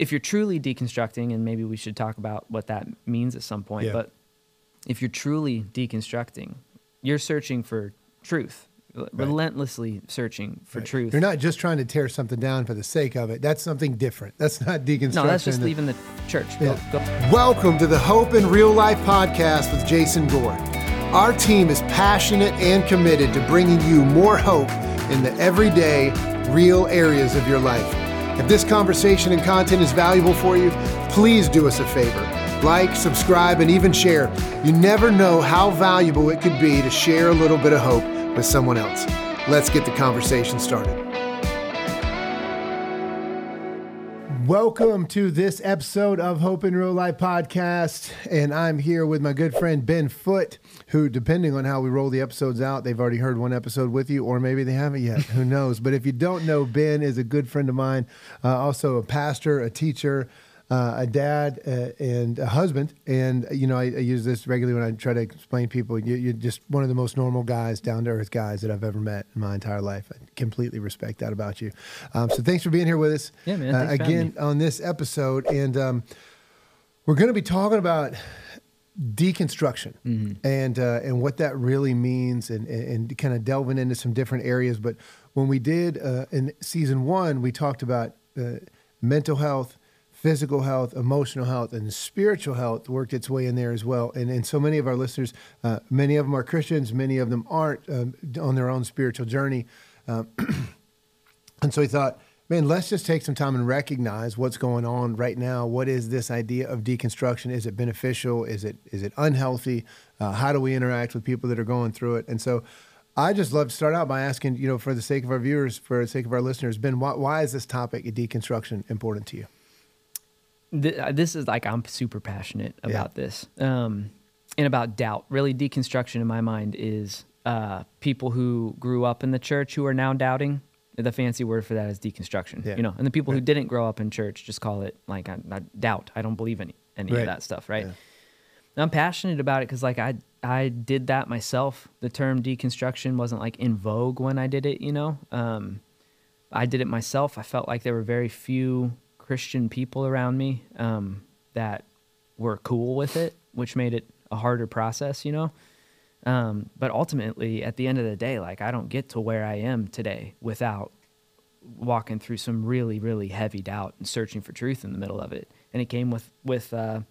if you're truly deconstructing, and maybe we should talk about what that means at some point, Yeah. but if you're truly deconstructing, you're searching for truth, relentlessly searching for Right. truth. You're not just trying to tear something down for the sake of it. That's something different. That's not deconstruction. no, that's just leaving the church. Go, go. Welcome to the Hope in Real Life podcast with Jason Gore. Our team is passionate and committed to bringing you more hope in the everyday, real areas of your life. If this conversation and content is valuable for you, please do us a favor. Like, subscribe, and even share. You never know how valuable it could be to share a little bit of hope with someone else. Let's get the conversation started. Welcome to this episode of Hope in Real Life podcast. And I'm here with my good friend Ben Foote, who, depending on how we roll the episodes out, they've already heard one episode with you, or maybe they haven't yet. Who knows? But if you don't know, Ben is a good friend of mine, uh, also a pastor, a teacher. Uh, a dad uh, and a husband, and you know I, I use this regularly when I try to explain people. You, you're just one of the most normal guys, down to earth guys that I've ever met in my entire life. I completely respect that about you. Um, so thanks for being here with us. Yeah, man, Uh, thanks for having again on this episode, and um, we're going to be talking about deconstruction Mm-hmm. and uh, and what that really means, and, and, and kind of delving into some different areas. But when we did uh, in season one, we talked about uh, mental health. Physical health, emotional health, and spiritual health worked its way in there as well. And, and so many of our listeners, uh, many of them are Christians, many of them aren't um, on their own spiritual journey. Um, and so he thought, man, let's just take some time and recognize what's going on right now. What is this idea of deconstruction? Is it beneficial? Is it is it unhealthy? Uh, how do we interact with people that are going through it? And so, I just love to start out by asking, you know, for the sake of our viewers, for the sake of our listeners, Ben, why, why is this topic of deconstruction important to you? Th- uh, this is like I'm super passionate Yeah. about this um, and about doubt. Really, deconstruction in my mind is uh, people who grew up in the church who are now doubting. The fancy word for that is deconstruction. Yeah. You know, and the people who didn't grow up in church just call it like I, I doubt. I don't believe any any Right. of that stuff. Right. Yeah. I'm passionate about it because like I I did that myself. The term deconstruction wasn't like in vogue when I did it. You know. Um, I did it myself. I felt like there were very few Christian people around me um, that were cool with it, which made it a harder process, you know. Um, but ultimately, at the end of the day, like I don't get to where I am today without walking through some really, really heavy doubt and searching for truth in the middle of it. And it came with with uh,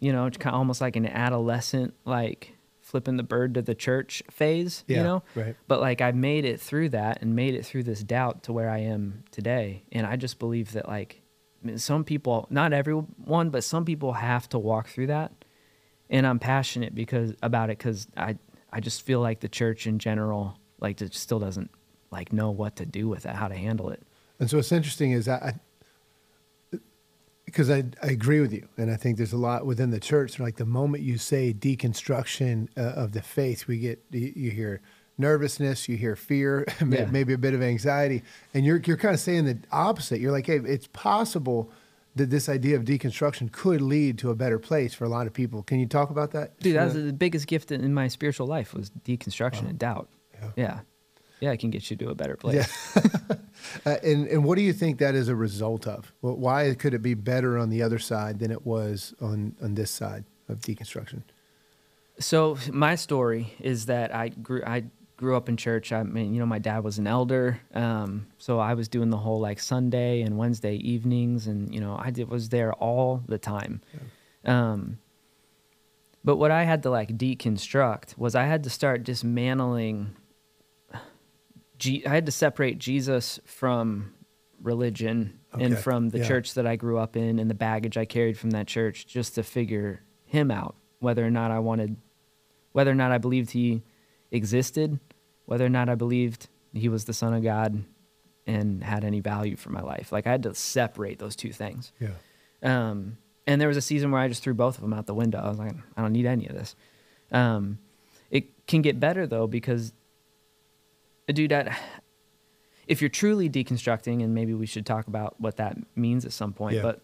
you know, kind of almost like an adolescent, like flipping the bird to the church phase, Yeah, you know right. but like I made it through that and made it through this doubt to where I am today. And I just believe that like I mean, some people, not everyone, but some people have to walk through that. And I'm passionate because about it because I I just feel like the church in general like still doesn't like know what to do with it, how to handle it. And so what's interesting is I, because I, I agree with you, and I think there's a lot within the church. Like the moment you say deconstruction uh, of the faith, we get you, you hear nervousness, you hear fear, Yeah. maybe a bit of anxiety, and you're you're kind of saying the opposite. You're like, hey, it's possible that this idea of deconstruction could lead to a better place for a lot of people. Can you talk about that, Dude, that was the biggest gift in my spiritual life was deconstruction and doubt. Yeah. Yeah. Yeah. it can get you to a better place. Yeah. uh, and and what do you think that is a result of? Well, why could it be better on the other side than it was on on this side of deconstruction? So my story is that I grew I grew up in church. I mean, you know, my dad was an elder, um, so I was doing the whole like Sunday and Wednesday evenings, and you know, I did was there all the time. Um, but what I had to like deconstruct was I had to start dismantling. I had to separate Jesus from religion and from the yeah. church that I grew up in and the baggage I carried from that church just to figure him out, whether or not I wanted, whether or not I believed he existed, whether or not I believed he was the son of God and had any value for my life. Like I had to separate those two things. Yeah. Um, and there was a season where I just threw both of them out the window. I was like, I don't need any of this. Um, it can get better though because, dude, I, if you're truly deconstructing, and maybe we should talk about what that means at some point. Yeah. But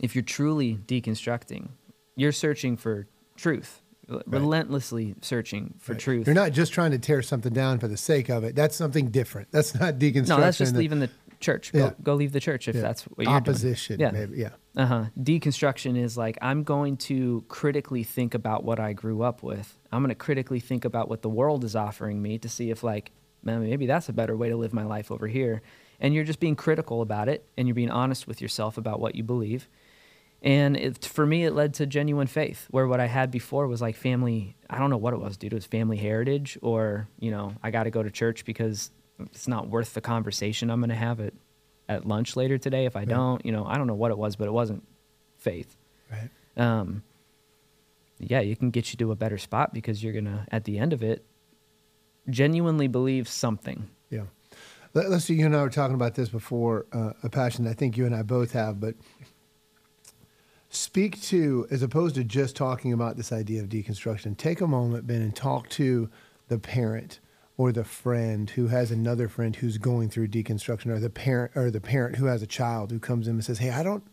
if you're truly deconstructing, you're searching for truth, relentlessly searching for Right. truth. You're not just trying to tear something down for the sake of it. That's something different. That's not deconstruction. no, that's just leaving the church. Go, Yeah. go leave the church if Yeah. that's what you're doing. Opposition, Yeah. maybe. Yeah. Uh huh. Deconstruction is like I'm going to critically think about what I grew up with. I'm going to critically think about what the world is offering me to see if like, man, maybe that's a better way to live my life over here. And you're just being critical about it, and you're being honest with yourself about what you believe. And it, for me, it led to genuine faith, where what I had before was like family. I don't know what it was, dude. It was family heritage, or you know, I got to go to church because it's not worth the conversation I'm going to have at at lunch later today if I don't. You know, I don't know what it was, but it wasn't faith. Right. Um, yeah, you can get you to a better spot because you're gonna, at the end of it, genuinely believe something. Yeah. Let, us see. You and I were talking about this before. Uh, a passion that I think you and I both have, but speak to as opposed to just talking about this idea of deconstruction. Take a moment, Ben, and talk to the parent or the friend who has another friend who's going through deconstruction, or the parent or the parent who has a child who comes in and says, "Hey, I don't,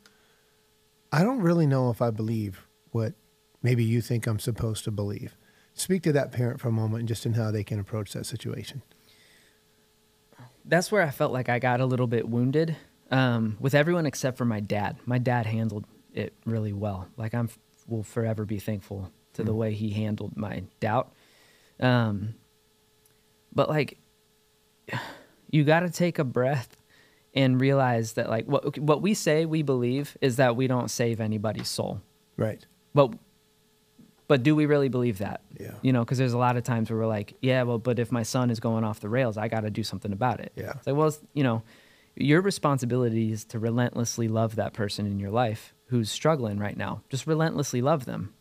I don't really know if I believe what maybe you think I'm supposed to believe." Speak to that parent for a moment, and just in how they can approach that situation. That's where I felt like I got a little bit wounded um, with everyone except for my dad. My dad handled it really well. Like I'm will forever be thankful to the way he handled my doubt. Um, but like, you got to take a breath and realize that like what what we say we believe is that we don't save anybody's soul. Right. But but do we really believe that? Yeah. You know, because there's a lot of times where we're like, yeah, well, but if my son is going off the rails, I got to do something about it. Yeah. It's like, well, you know, your responsibility is to relentlessly love that person in your life who's struggling right now. Just relentlessly love them,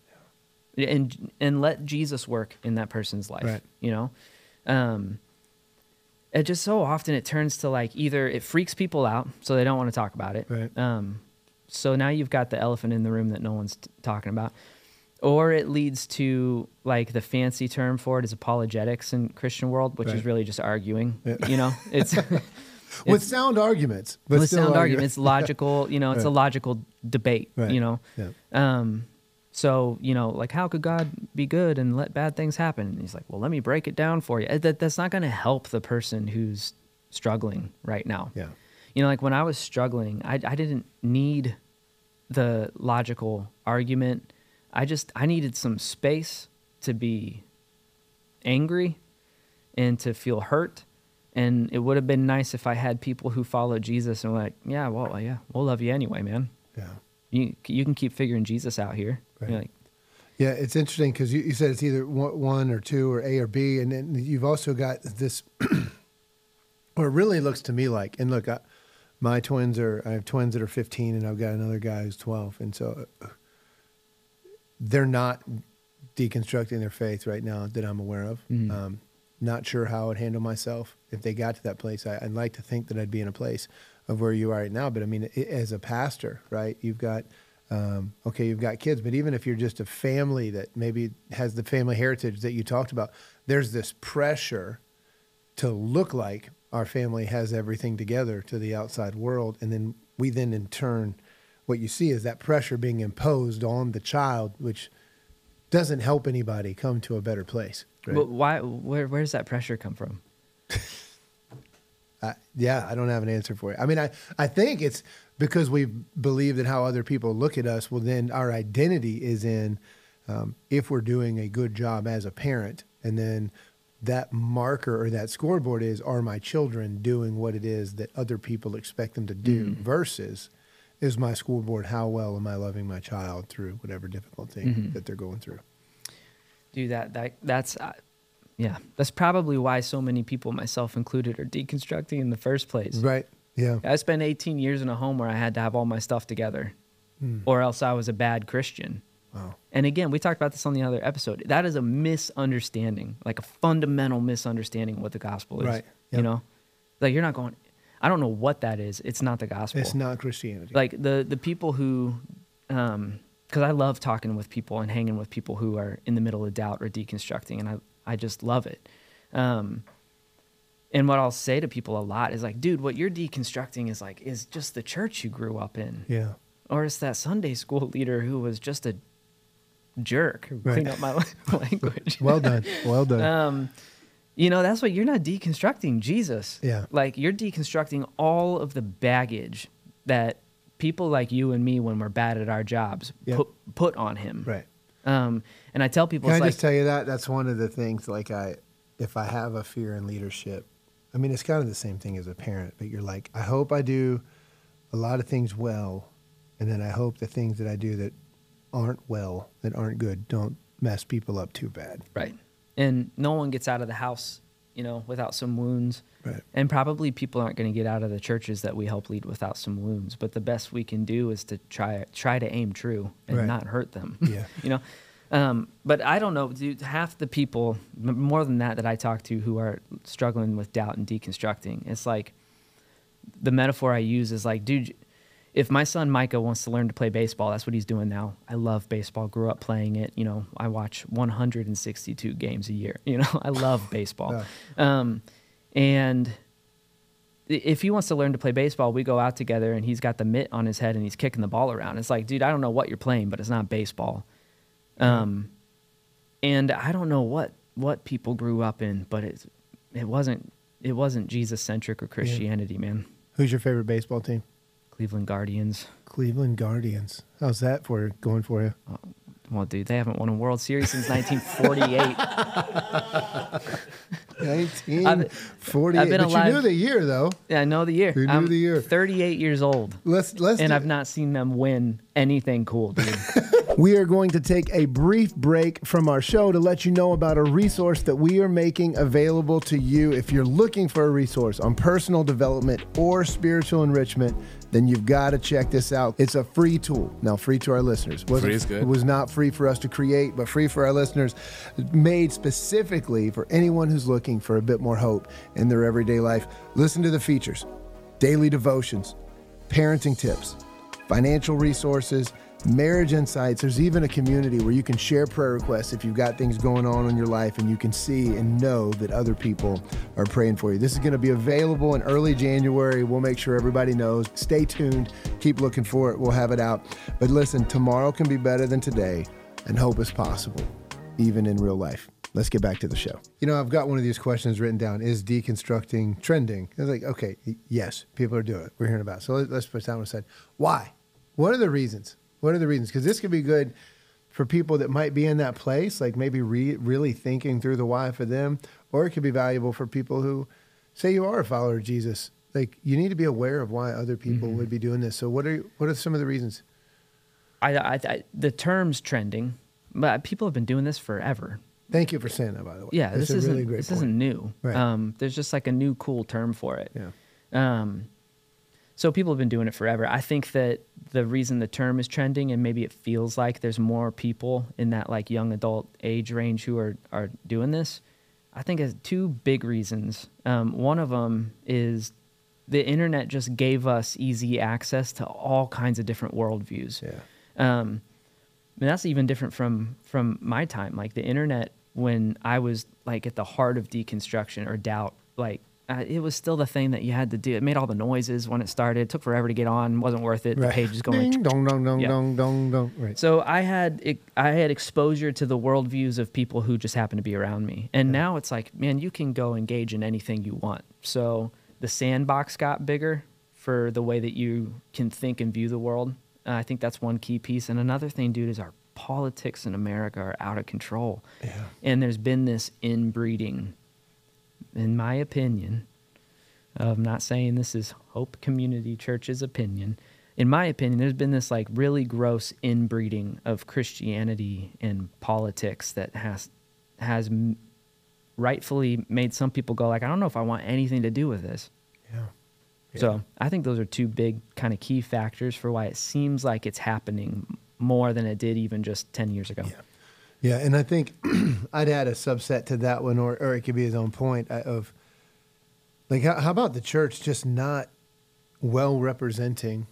and and let Jesus work in that person's life. Right. You know, um, it just so often it turns to like either it freaks people out, so they don't want to talk about it. Right. Um, so now you've got the elephant in the room that no one's t- talking about. Or it leads to like the fancy term for it is apologetics in Christian world, which Right. is really just arguing. Yeah. You know, it's with sound arguments, but with sound argue- argument. It's logical. You know, it's a logical debate. Right. You know, Yeah. um, so you know, like how could God be good and let bad things happen? And he's like, well, let me break it down for you. Uh, That that's not going to help the person who's struggling right now. Yeah. You know, like when I was struggling, I I didn't need the logical argument. I just I needed some space to be angry and to feel hurt. And it would have been nice if I had people who follow Jesus and were like, yeah, well, yeah, we'll love you anyway, man. Yeah. You you can keep figuring Jesus out here. Right. You're like, Yeah, it's interesting because you, you said it's either one one or two or A or B, and then you've also got this. what it really looks to me like, and look, I, my twins are I have twins that are 15, and I've got another guy who's 12, and so uh, they're not deconstructing their faith right now that I'm aware of. Mhm. Um, not sure how I would handle myself if they got to that place. I, I'd like to think that I'd be in a place of where you are right now, but I mean, i as a pastor, right? You've got um, okay, you've got kids, but even if you're just a family that maybe has the family heritage that you talked about, there's this pressure to look like our family has everything together to the outside world, and then we then in turn, what you see is that pressure being imposed on the child, which doesn't help anybody come to a better place. Right? but why? Where where does that pressure come from? I, yeah, I don't have an answer for you. I mean, I, I think it's because we believe that how other people look at us, well, then our identity is in um, if we're doing a good job as a parent. And then that marker or that scoreboard is are my children doing what it is that other people expect them to do versus is my school board how well am I loving my child through whatever difficult thing that they're going through. Dude, that that that's uh, yeah, that's probably why so many people, myself included, are deconstructing in the first place. Right. Yeah. I spent 18 years in a home where I had to have all my stuff together, Hmm. or else I was a bad Christian. Wow. And again, we talked about this on the other episode. That is a misunderstanding, like a fundamental misunderstanding of what the gospel is. Right. You know, like you're not going. I don't know what that is. It's not the gospel. It's not Christianity. like the the people who, um, because I love talking with people and hanging with people who are in the middle of doubt or deconstructing, and I I just love it. Um, and what I'll say to people a lot is like, dude, what you're deconstructing is like is just the church you grew up in yeah. or it's that Sunday school leader who was just a jerk. Right. Clean up my language. Well done. Well done. um, You know, that's what you're not deconstructing Jesus. Yeah. Like you're deconstructing all of the baggage that people like you and me, when we're bad at our jobs, Yep. put put on him. Right. Um, and I tell people, Can I like, just tell you that that's one of the things. Like I, if I have a fear in leadership, I mean it's kind of the same thing as a parent. But you're like, I hope I do a lot of things well, and then I hope the things that I do that aren't well, that aren't good, don't mess people up too bad. right. And no one gets out of the house, you know, without some wounds. Right. And probably people aren't going to get out of the churches that we help lead without some wounds. But the best we can do is to try try to aim true and Right. not hurt them. Yeah. you know. Um, but I don't know, dude. Half the people, m- more than that, that I talk to who are struggling with doubt and deconstructing, it's like the metaphor I use is like, dude, if my son Micah wants to learn to play baseball, that's what he's doing now. I love baseball. Grew up playing it. You know, I watch 162 games a year. You know, I love baseball. Um, and if he wants to learn to play baseball, we go out together and he's got the mitt on his head and he's kicking the ball around. It's like, dude, I don't know what you're playing, but it's not baseball. Um, and I don't know what what people grew up in, but it it wasn't it wasn't Jesus centric or Christianity, man. Who's your favorite baseball team? Cleveland Guardians. Cleveland Guardians. How's that for going for you? Uh, well, dude, they haven't won a World Series since 1948. 1948. I've been but you knew the year though. yeah, I know the year. Who knew I'm the year? 38 years old, Let's let's and I've not seen them win anything cool, dude. We are going to take a brief break from our show to let you know about a resource that we are making available to you. If you're looking for a resource on personal development or spiritual enrichment, then you've got to check this out. It's a free tool. Now, free to our listeners. Wasn't- Free is good. It was not free for us to create, but free for our listeners, made specifically for anyone who's looking for a bit more hope in their everyday life. Listen to the features daily devotions, parenting tips, financial resources, marriage insights. There's even a community where you can share prayer requests if you've got things going on in your life and you can see and know that other people are praying for you. This is going to be available in early January. We'll make sure everybody knows. Stay tuned. Keep looking for it. We'll have it out. But listen, tomorrow can be better than today, and hope is possible, even in real life. Let's get back to the show. You know, I've got one of these questions written down. Is deconstructing trending? I was like, okay, yes, people are doing it. We're hearing about it. So let's put that one aside. Why? What are the reasons? What are the reasons? Because this could be good for people that might be in that place, like maybe re- really thinking through the why for them, or it could be valuable for people who say you are a follower of Jesus. Like you need to be aware of why other people would be doing this. So what are what are some of the reasons? I, I, I, the term's trending, but people have been doing this forever. Thank you for saying that, by the way. Yeah, That's this isn't really great this point. isn't new. Right. Um, there's just like a new cool term for it. Yeah. Um, so people have been doing it forever. I think that the reason the term is trending and maybe it feels like there's more people in that like young adult age range who are are doing this. I think has two big reasons. Um, one of them is the internet just gave us easy access to all kinds of different worldviews. Yeah. Um, and that's even different from from my time. Like the internet, when I was like at the heart of deconstruction or doubt, like uh, it was still the thing that you had to do. It made all the noises when it started. It took forever to get on. wasn't worth it. The page is going. Ding, dong, dong, dong, Yeah. dong, dong, dong. Right. So I had ex- I had exposure to the worldviews of people who just happened to be around me, and now it's like, man, you can go engage in anything you want. So the sandbox got bigger for the way that you can think and view the world. Uh, I think that's one key piece. And another thing, dude, is our politics in America are out of control, Yeah. and there's been this inbreeding, in my opinion. I'm not saying this is Hope Community Church's opinion. In my opinion, there's been this like really gross inbreeding of Christianity and politics that has has rightfully made some people go like, I don't know if I want anything to do with this. Yeah. Yeah. So I think those are two big kind of key factors for why it seems like it's happening more than it did even just ten years ago. Yeah. Yeah, and I think I'd add a subset to that one, or or it could be his own point uh, of like how, how about the church just not well representing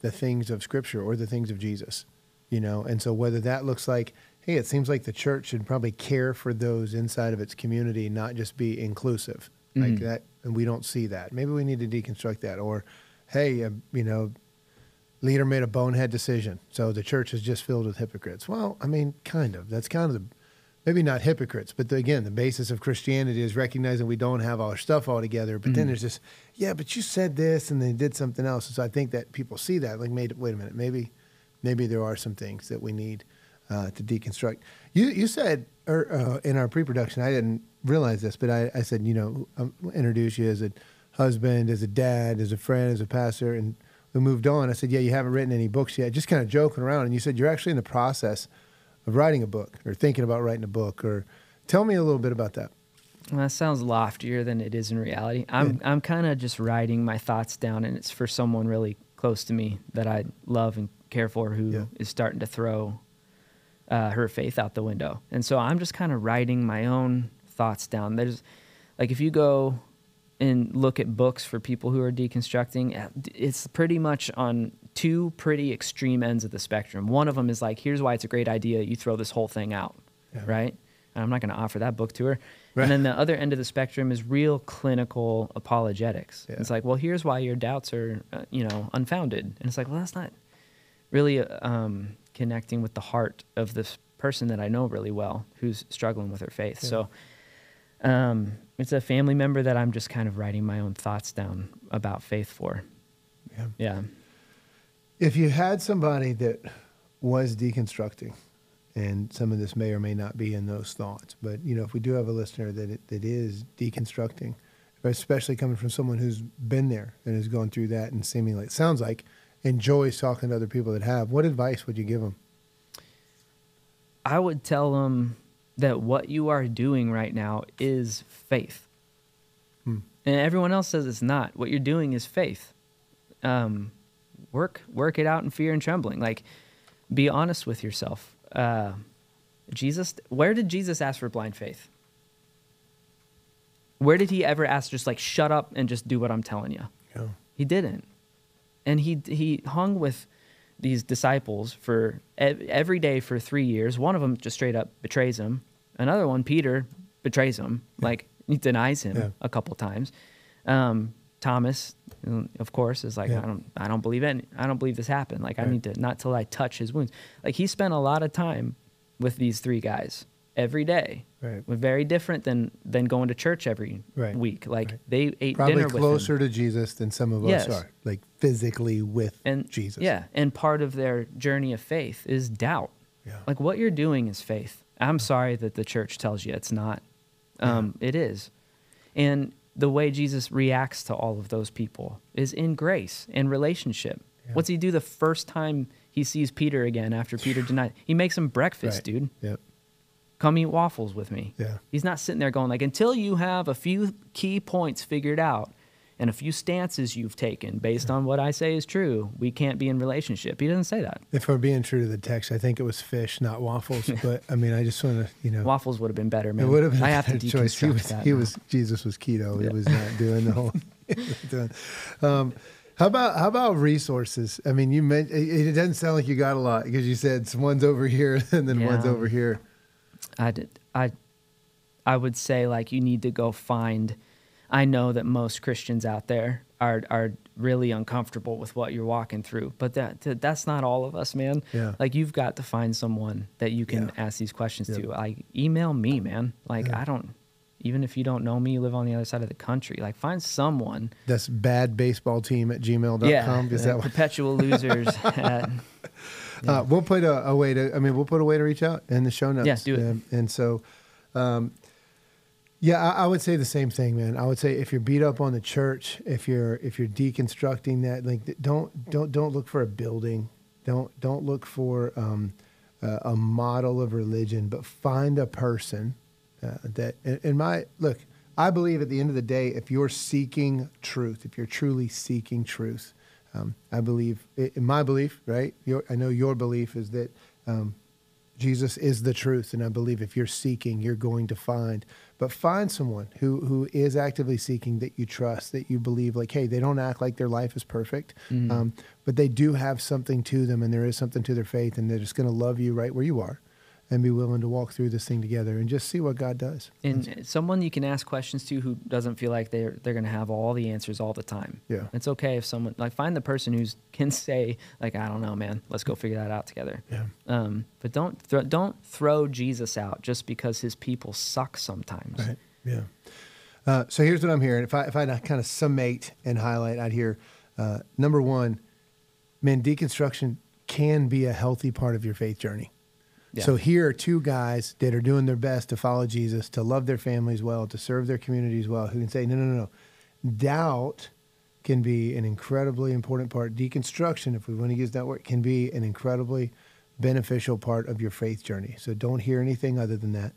the things of Scripture or the things of Jesus, you know? And so whether that looks like, hey, it seems like the church should probably care for those inside of its community, not just be inclusive like Mhm. that, and we don't see that. Maybe we need to deconstruct that, or hey, uh, you know, leader made a bonehead decision, so the church is just filled with hypocrites. Well, I mean, kind of. That's kind of the maybe not hypocrites, but the, again, the basis of Christianity is recognizing we don't have all our stuff all together. But then there's this, yeah, but you said this and they did something else. And so I think that people see that, like, wait, wait a minute, maybe, maybe there are some things that we need uh, to deconstruct. You you said or, uh, in our pre-production, I didn't realize this, but I, I said, you know, um, introduce you as a husband, as a dad, as a friend, as a pastor, and we moved on. I said, yeah, you haven't written any books yet, just kind of joking around. And you said you're actually in the process of writing a book or thinking about writing a book. Or tell me a little bit about that. Well, that sounds loftier than it is in reality. I'm I'm kind of just writing my thoughts down, and it's for someone really close to me that I love and care for, who is Yeah. starting to throw uh, her faith out the window. And so I'm just kind of writing my own thoughts down. There's like if you go and look at books for people who are deconstructing, uh, it's pretty much on two pretty extreme ends of the spectrum. One of them is like, here's why it's a great idea. You throw this whole thing out, Yeah. right? And I'm not going to offer that book to her. Right. And then the other end of the spectrum is real clinical apologetics. Yeah. It's like, well, here's why your doubts are, uh, you know, unfounded. And it's like, well, that's not really uh, um, connecting with the heart of this person that I know really well who's struggling with her faith. Yeah. So um, it's a family member that I'm just kind of writing my own thoughts down about faith for. Yeah. Yeah. If you had somebody that was deconstructing, and some of this may or may not be in those thoughts, but you know, if we do have a listener that it, that is deconstructing, especially coming from someone who's been there and has gone through that, and seemingly it sounds like enjoys talking to other people that have, what advice would you give them? I would tell them that what you are doing right now is faith. Hmm. And everyone else says it's not. What you're doing is faith. Um, work work it out in fear and trembling. Like be honest with yourself. Uh, Jesus where did Jesus ask for blind faith? Where did he ever ask just like shut up and just do what I'm telling you? Know, He didn't. And he he hung with these disciples for ev- every day for 3 years. One of them just straight up betrays him. Another one Peter betrays him. Like he denies him Yeah. a couple times. Um, Thomas mm, of course is like Yeah. I don't I don't believe it. I don't believe this happened. Like I need to not till I touch his wounds. Like he spent a lot of time with these three guys every day. Right. Very different than than going to church every Right. week. Like Right. they ate probably dinner closer to Jesus than some of us are, like physically with and Jesus. Yeah, and part of their journey of faith is doubt. Yeah. Like what you're doing is faith. I'm sorry that the church tells you it's not. Um, It is, and the way Jesus reacts to all of those people is in grace and relationship. Yeah. What's he do the first time he sees Peter again after Peter denied? He makes him breakfast, Right. dude. Yep. Come eat waffles with me. Yeah. He's not sitting there going like, until you have a few key points figured out and a few stances you've taken based on what I say is true, we can't be in relationship. He doesn't say that. If we're being true to the text, I think it was fish, not waffles. but I mean, I just want to, you know, Waffles would have been better, man. It would have been I have to better choice. He deconstruct was, that. he now. was Jesus was keto. He was not doing the whole. doing. Um, how about how about resources? I mean, you meant it, it doesn't sound like you got a lot because you said one's over here and then one's over here. I did. I, I would say like you need to go find. I know that most Christians out there are are really uncomfortable with what you're walking through, but that that- that's not all of us, man. Yeah. Like you've got to find someone that you can Yeah. ask these questions Yep. to. Like email me, man. Like Yeah. I don't. Even if you don't know me, you live on the other side of the country. Like find someone. That's bad baseball team at gmail.com. yeah. Is uh, that perpetual losers at Uh, we'll put a, a way to. I mean, we'll put a way to reach out in the show notes. Yeah, do it. Um, and so, um, yeah, I, I would say the same thing, man. I would say if you're beat up on the church, if you're if you're deconstructing that, like don't don't don't look for a building, don't don't look for um, a, model of religion, but find a person uh, that. In my look, I believe at the end of the day, if you're seeking truth, if you're truly seeking truth, um, I believe, in my belief, right? Your, I know your belief is that um, Jesus is the truth, and I believe if you're seeking, you're going to find. But find someone who who is actively seeking that you trust, that you believe, like, hey, they don't act like their life is perfect, Mhm. um, but they do have something to them, and there is something to their faith, and they're just going to love you right where you are. And be willing to walk through this thing together and just see what God does. And someone you can ask questions to who doesn't feel like they're they're gonna have all the answers all the time. Yeah. It's okay if someone like find the person who can say like I don't know man let's go figure that out together. Yeah. Um, but don't thro- don't throw Jesus out just because his people suck sometimes. Right. Yeah. Uh, so here's what I'm hearing. If I if I kind of summate and highlight out here, uh, number one, man, deconstruction can be a healthy part of your faith journey. Yeah. So here are two guys that are doing their best to follow Jesus, to love their families well, to serve their communities well, who can say, no, no, no, no. Doubt can be an incredibly important part. Deconstruction, if we want to use that word, can be an incredibly beneficial part of your faith journey. So don't hear anything other than that.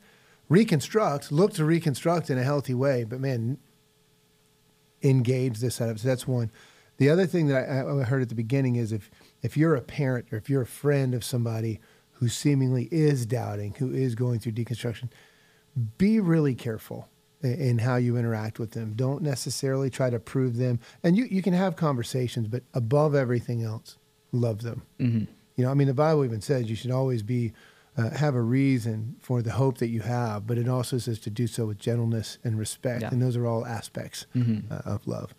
Reconstruct, look to reconstruct in a healthy way, but man, engage this setup. So that's one. The other thing that I, I heard at the beginning is if if you're a parent or if you're a friend of somebody who seemingly is doubting, who is going through deconstruction, be really careful in, how you interact with them. Don't necessarily try to prove them. And you, you can have conversations, but above everything else, love them. Mm-hmm. You know, I mean, the Bible even says you should always be uh, have a reason for the hope that you have, but it also says to do so with gentleness and respect, Yeah. and those are all aspects Mhm. uh, of love.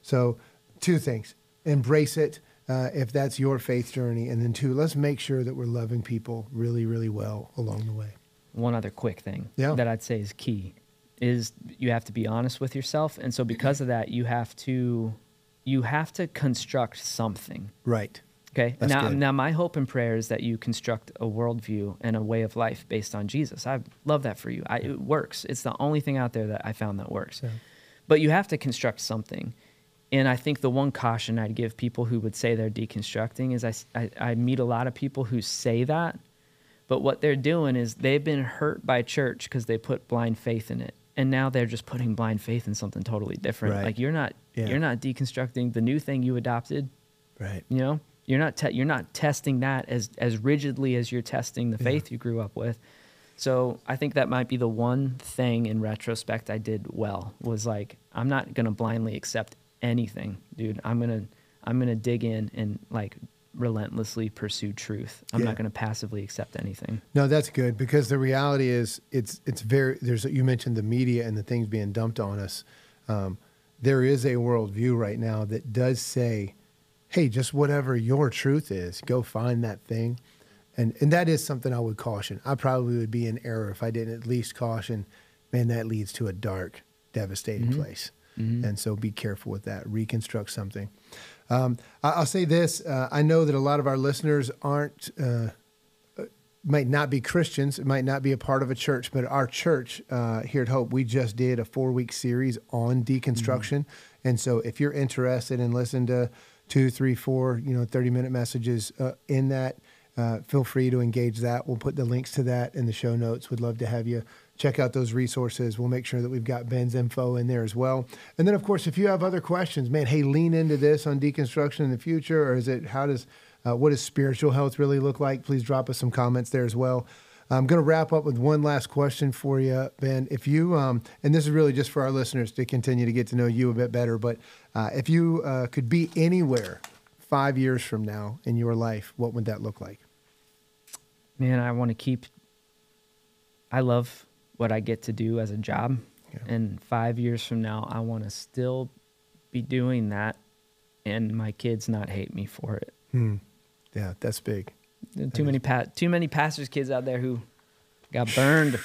So, two things: embrace it uh, if that's your faith journey, and then two, let's make sure that we're loving people really, really well along the way. One other quick thing Yeah. that I'd say is key is you have to be honest with yourself, and so because of that, you have to you have to construct something. Right. Okay. That's now, good. now my hope and prayer is that you construct a worldview and a way of life based on Jesus. I love that for you. I, it works. It's the only thing out there that I found that works. Yeah. But you have to construct something. And I think the one caution I'd give people who would say they're deconstructing is I I meet a lot of people who say that, but what they're doing is they've been hurt by church because they put blind faith in it. And now they're just putting blind faith in something totally different. Right. Like you're not Yeah. you're not deconstructing the new thing you adopted Right. you know you're not te- you're not testing that as as rigidly as you're testing the Yeah. faith you grew up with so i think that might be the one thing in retrospect i did well was like i'm not going to blindly accept anything dude i'm going to i'm to dig in and like relentlessly pursue truth i'm Yeah. not going to passively accept anything No, that's good because the reality is it's it's very there's you mentioned the media and the things being dumped on us. Um, there is a worldview right now that does say, "Hey, just whatever your truth is, go find that thing," and and that is something I would caution. I probably would be in error if I didn't at least caution. Man, that leads to a dark, devastating place, and so be careful with that. Reconstruct something. Um, I- I'll say this: uh, I know that a lot of our listeners aren't. Uh, might not be Christians, it might not be a part of a church, but our church uh, here at Hope, we just did a four week series on deconstruction. And so if you're interested in listening to two, three, four, you know, 30 minute messages uh, in that, uh, feel free to engage that. We'll put the links to that in the show notes. We'd love to have you check out those resources. We'll make sure that we've got Ben's info in there as well. And then, of course, if you have other questions, man, hey, lean into this on deconstruction in the future, or is it how does uh, what does spiritual health really look like? Please drop us some comments there as well. I'm going to wrap up with one last question for you, Ben. If you, um, and this is really just for our listeners to continue to get to know you a bit better, but uh, if you uh, could be anywhere five years from now in your life, what would that look like? man i want to keep i love what i get to do as a job Yeah. and five years from now i want to still be doing that and my kids not hate me for it Hmm. Yeah, that's big. too many pa- too many pastors kids out there who got burned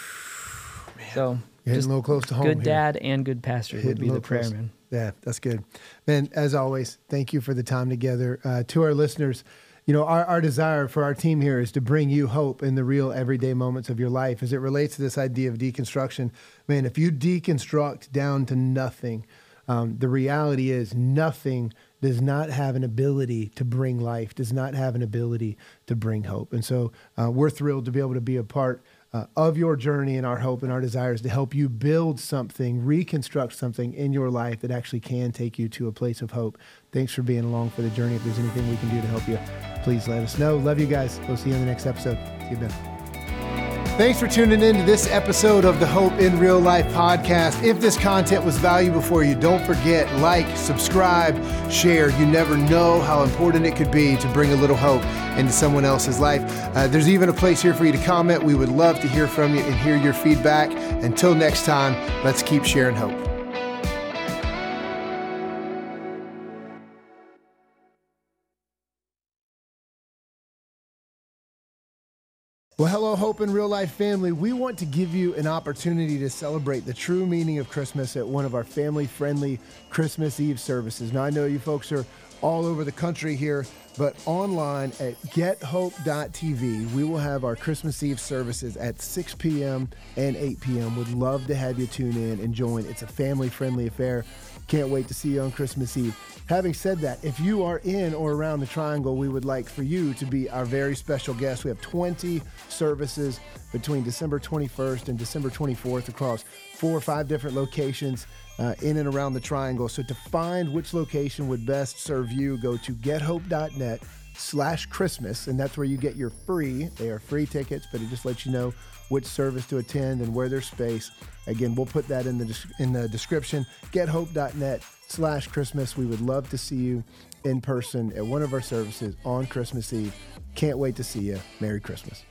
so You're hitting just a little close to home. good here. dad and good pastor would be the prayer close. man Yeah, that's good. Man, as always, thank you for the time together. Uh, to our listeners, you know, our, our desire for our team here is to bring you hope in the real everyday moments of your life as it relates to this idea of deconstruction. Man, if you deconstruct down to nothing, um, the reality is nothing does not have an ability to bring life, does not have an ability to bring hope. And so uh, we're thrilled to be able to be a part uh, of your journey and our hope and our desires to help you build something, reconstruct something in your life that actually can take you to a place of hope. Thanks for being along for the journey. If there's anything we can do to help you, please let us know. Love you guys. We'll see you in the next episode. See you, Ben. Thanks for tuning in to this episode of the Hope in Real Life podcast. If this content was valuable for you, don't forget, like, subscribe, share. You never know how important it could be to bring a little hope into someone else's life. Uh, there's even a place here for you to comment. We would love to hear from you and hear your feedback. Until next time, let's keep sharing hope. Well, hello, Hope in Real Life family. We want to give you an opportunity to celebrate the true meaning of Christmas at one of our family friendly Christmas Eve services. Now, I know you folks are all over the country here, but online at gethope.tv, we will have our Christmas Eve services at 6 p.m. and 8 p.m. Would love to have you tune in and join. It's a family friendly affair. Can't wait to see you on Christmas Eve. Having said that, if you are in or around the triangle, we would like for you to be our very special guest. We have 20 services between December 21st and December 24th across four or five different locations uh, in and around the triangle. So to find which location would best serve you, go to gethope.net slash Christmas, and that's where you get your free, they are free tickets, but it just lets you know which service to attend and where there's space. Again, we'll put that in the in the description. Gethope.net slash Christmas. We would love to see you in person at one of our services on Christmas Eve. Can't wait to see you. Merry Christmas.